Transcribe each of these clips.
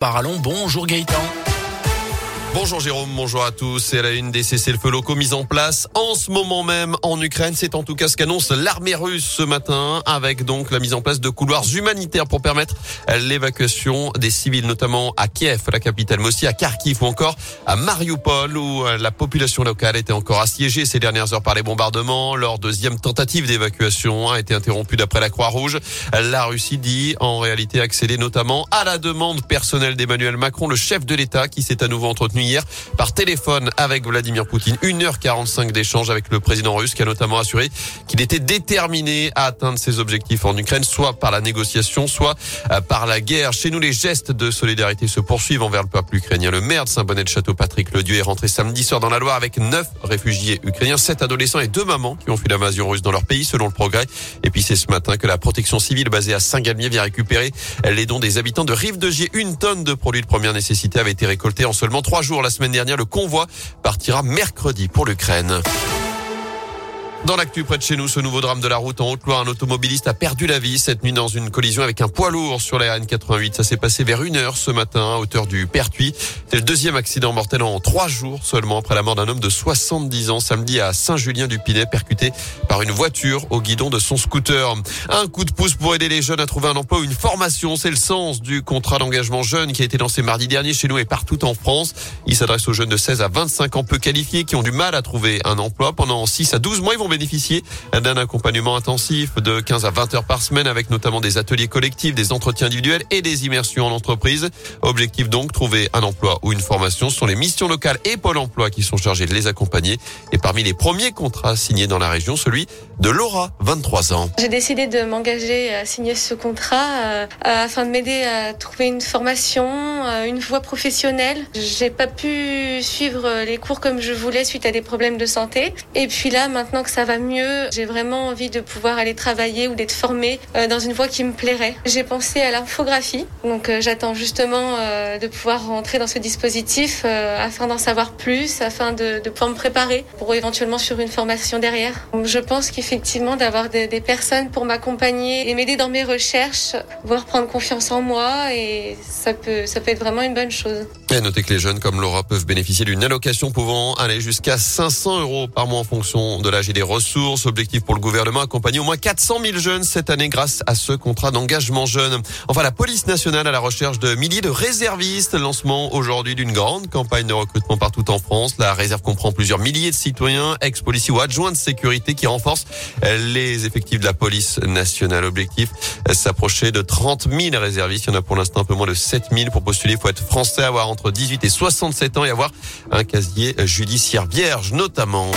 Parlons, bonjour Gaëtan. Bonjour Jérôme, bonjour à tous. C'est la une des cessez-le-feu locaux mis en place en ce moment même en Ukraine. C'est en tout cas ce qu'annonce l'armée russe ce matin avec donc la mise en place de couloirs humanitaires pour permettre l'évacuation des civils, notamment à Kiev, la capitale, mais aussi à Kharkiv ou encore à Mariupol où la population locale était encore assiégée ces dernières heures par les bombardements. Leur deuxième tentative d'évacuation a été interrompue d'après la Croix-Rouge. La Russie dit en réalité accéder notamment à la demande personnelle d'Emmanuel Macron, le chef de l'État qui s'est à nouveau entretenu hier par téléphone avec Vladimir Poutine. 1h45 d'échange avec le président russe qui a notamment assuré qu'il était déterminé à atteindre ses objectifs en Ukraine, soit par la négociation, soit euh, par la guerre. Chez nous, les gestes de solidarité se poursuivent envers le peuple ukrainien. Le maire de Saint-Bonnet-de-Château, Patrick Ledieu, est rentré samedi soir dans la Loire avec neuf réfugiés ukrainiens, sept adolescents et deux mamans qui ont fui l'invasion russe dans leur pays, selon le progrès. Et puis c'est ce matin que la protection civile basée à Saint-Galmier vient récupérer les dons des habitants de Rive-de-Gier. Une tonne de produits de première nécessité avait été récoltée en seulement trois jours la semaine dernière. Le convoi partira mercredi pour l'Ukraine. Dans l'actu près de chez nous, ce nouveau drame de la route en Haute-Loire, un automobiliste a perdu la vie cette nuit dans une collision avec un poids lourd sur la RN88. Ça s'est passé vers une heure ce matin à hauteur du Pertuis. C'est le deuxième accident mortel en trois jours seulement après la mort d'un homme de 70 ans samedi à Saint-Julien-du-Pinet, percuté par une voiture au guidon de son scooter. Un coup de pouce pour aider les jeunes à trouver un emploi ou une formation. C'est le sens du contrat d'engagement jeune qui a été lancé mardi dernier chez nous et partout en France. Il s'adresse aux jeunes de 16 à 25 ans peu qualifiés qui ont du mal à trouver un emploi. Pendant 6 à 12 mois, bénéficier d'un accompagnement intensif de 15 à 20 heures par semaine avec notamment des ateliers collectifs, des entretiens individuels et des immersions en entreprise. Objectif donc, trouver un emploi ou une formation. Ce sont les missions locales et Pôle emploi qui sont chargés de les accompagner. Et parmi les premiers contrats signés dans la région, celui de Laura, 23 ans. J'ai décidé de m'engager à signer ce contrat euh, afin de m'aider à trouver une formation, euh, une voie professionnelle. J'ai pas pu suivre les cours comme je voulais suite à des problèmes de santé. Et puis là, maintenant que ça ça va mieux. J'ai vraiment envie de pouvoir aller travailler ou d'être formée euh, dans une voie qui me plairait. J'ai pensé à l'infographie, donc euh, j'attends justement euh, de pouvoir rentrer dans ce dispositif afin d'en savoir plus, afin de, pouvoir me préparer pour éventuellement sur une formation derrière. Donc, je pense qu'effectivement d'avoir des, des, personnes pour m'accompagner et m'aider dans mes recherches, pouvoir prendre confiance en moi et ça peut, ça peut être vraiment une bonne chose. Et notez que les jeunes comme Laura peuvent bénéficier d'une allocation pouvant aller jusqu'à 500 euros par mois en fonction de l'âge et des ressources. Objectif pour le gouvernement, accompagner au moins 400 000 jeunes cette année grâce à ce contrat d'engagement jeune. Enfin, la police nationale à la recherche de milliers de réservistes. Lancement aujourd'hui d'une grande campagne de recrutement partout en France. La réserve comprend plusieurs milliers de citoyens, ex-policiers ou adjoints de sécurité qui renforcent les effectifs de la police nationale. Objectif, s'approcher de 30 000 réservistes. Il y en a pour l'instant un peu moins de 7 000 pour postuler. Il faut être français, avoir entre 18 et 67 ans et avoir un casier judiciaire vierge notamment.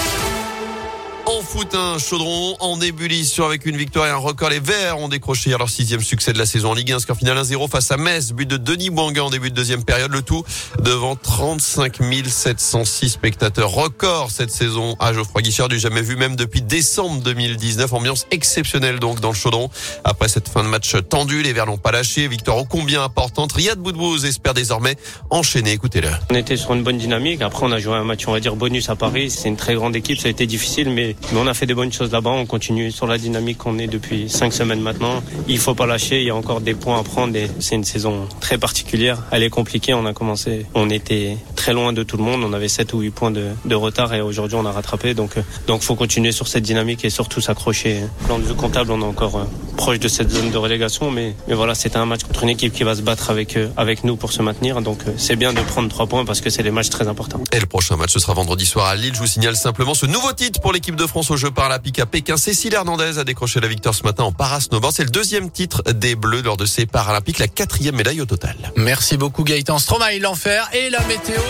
Foot, chaudron en ébullition avec une victoire et un record. Les Verts ont décroché leur sixième succès de la saison en Ligue 1. Score final 1-0 face à Metz. But de Denis Bouanga en début de deuxième période. Le tout devant 35 706 spectateurs. Record cette saison à Geoffroy Guichard du jamais vu même depuis décembre 2019. Ambiance exceptionnelle donc dans le chaudron. Après cette fin de match tendue, les Verts n'ont pas lâché. Victoire ô combien importante. Riyad Boudbouz espère désormais enchaîner. Écoutez-le. On était sur une bonne dynamique. Après, on a joué un match, on va dire, bonus à Paris. C'est une très grande équipe. Ça a été difficile, mais, on a fait des bonnes choses là-bas. On continue sur la dynamique qu'on est depuis cinq semaines maintenant. Il faut pas lâcher. Il y a encore des points à prendre. C'est une saison très particulière. Elle est compliquée. On a commencé. On était très loin de tout le monde. On avait 7 ou 8 points de, de retard et aujourd'hui on a rattrapé. Donc, donc faut continuer sur cette dynamique et surtout s'accrocher. Plan vue comptable, on est encore euh, proche de cette zone de relégation, mais, mais voilà, c'est un match contre une équipe qui va se battre avec, euh, avec nous pour se maintenir. Donc euh, c'est bien de prendre 3 points parce que c'est des matchs très importants. Et le prochain match ce sera vendredi soir à Lille. Je vous signale simplement ce nouveau titre pour l'équipe de France aux Jeux paralympiques à Pékin. Cécile Hernandez a décroché la victoire ce matin en parasnowboard. C'est le deuxième titre des Bleus lors de ces Paralympiques, la quatrième médaille au total. Merci beaucoup Gaëtan Stromae, l'enfer et la météo.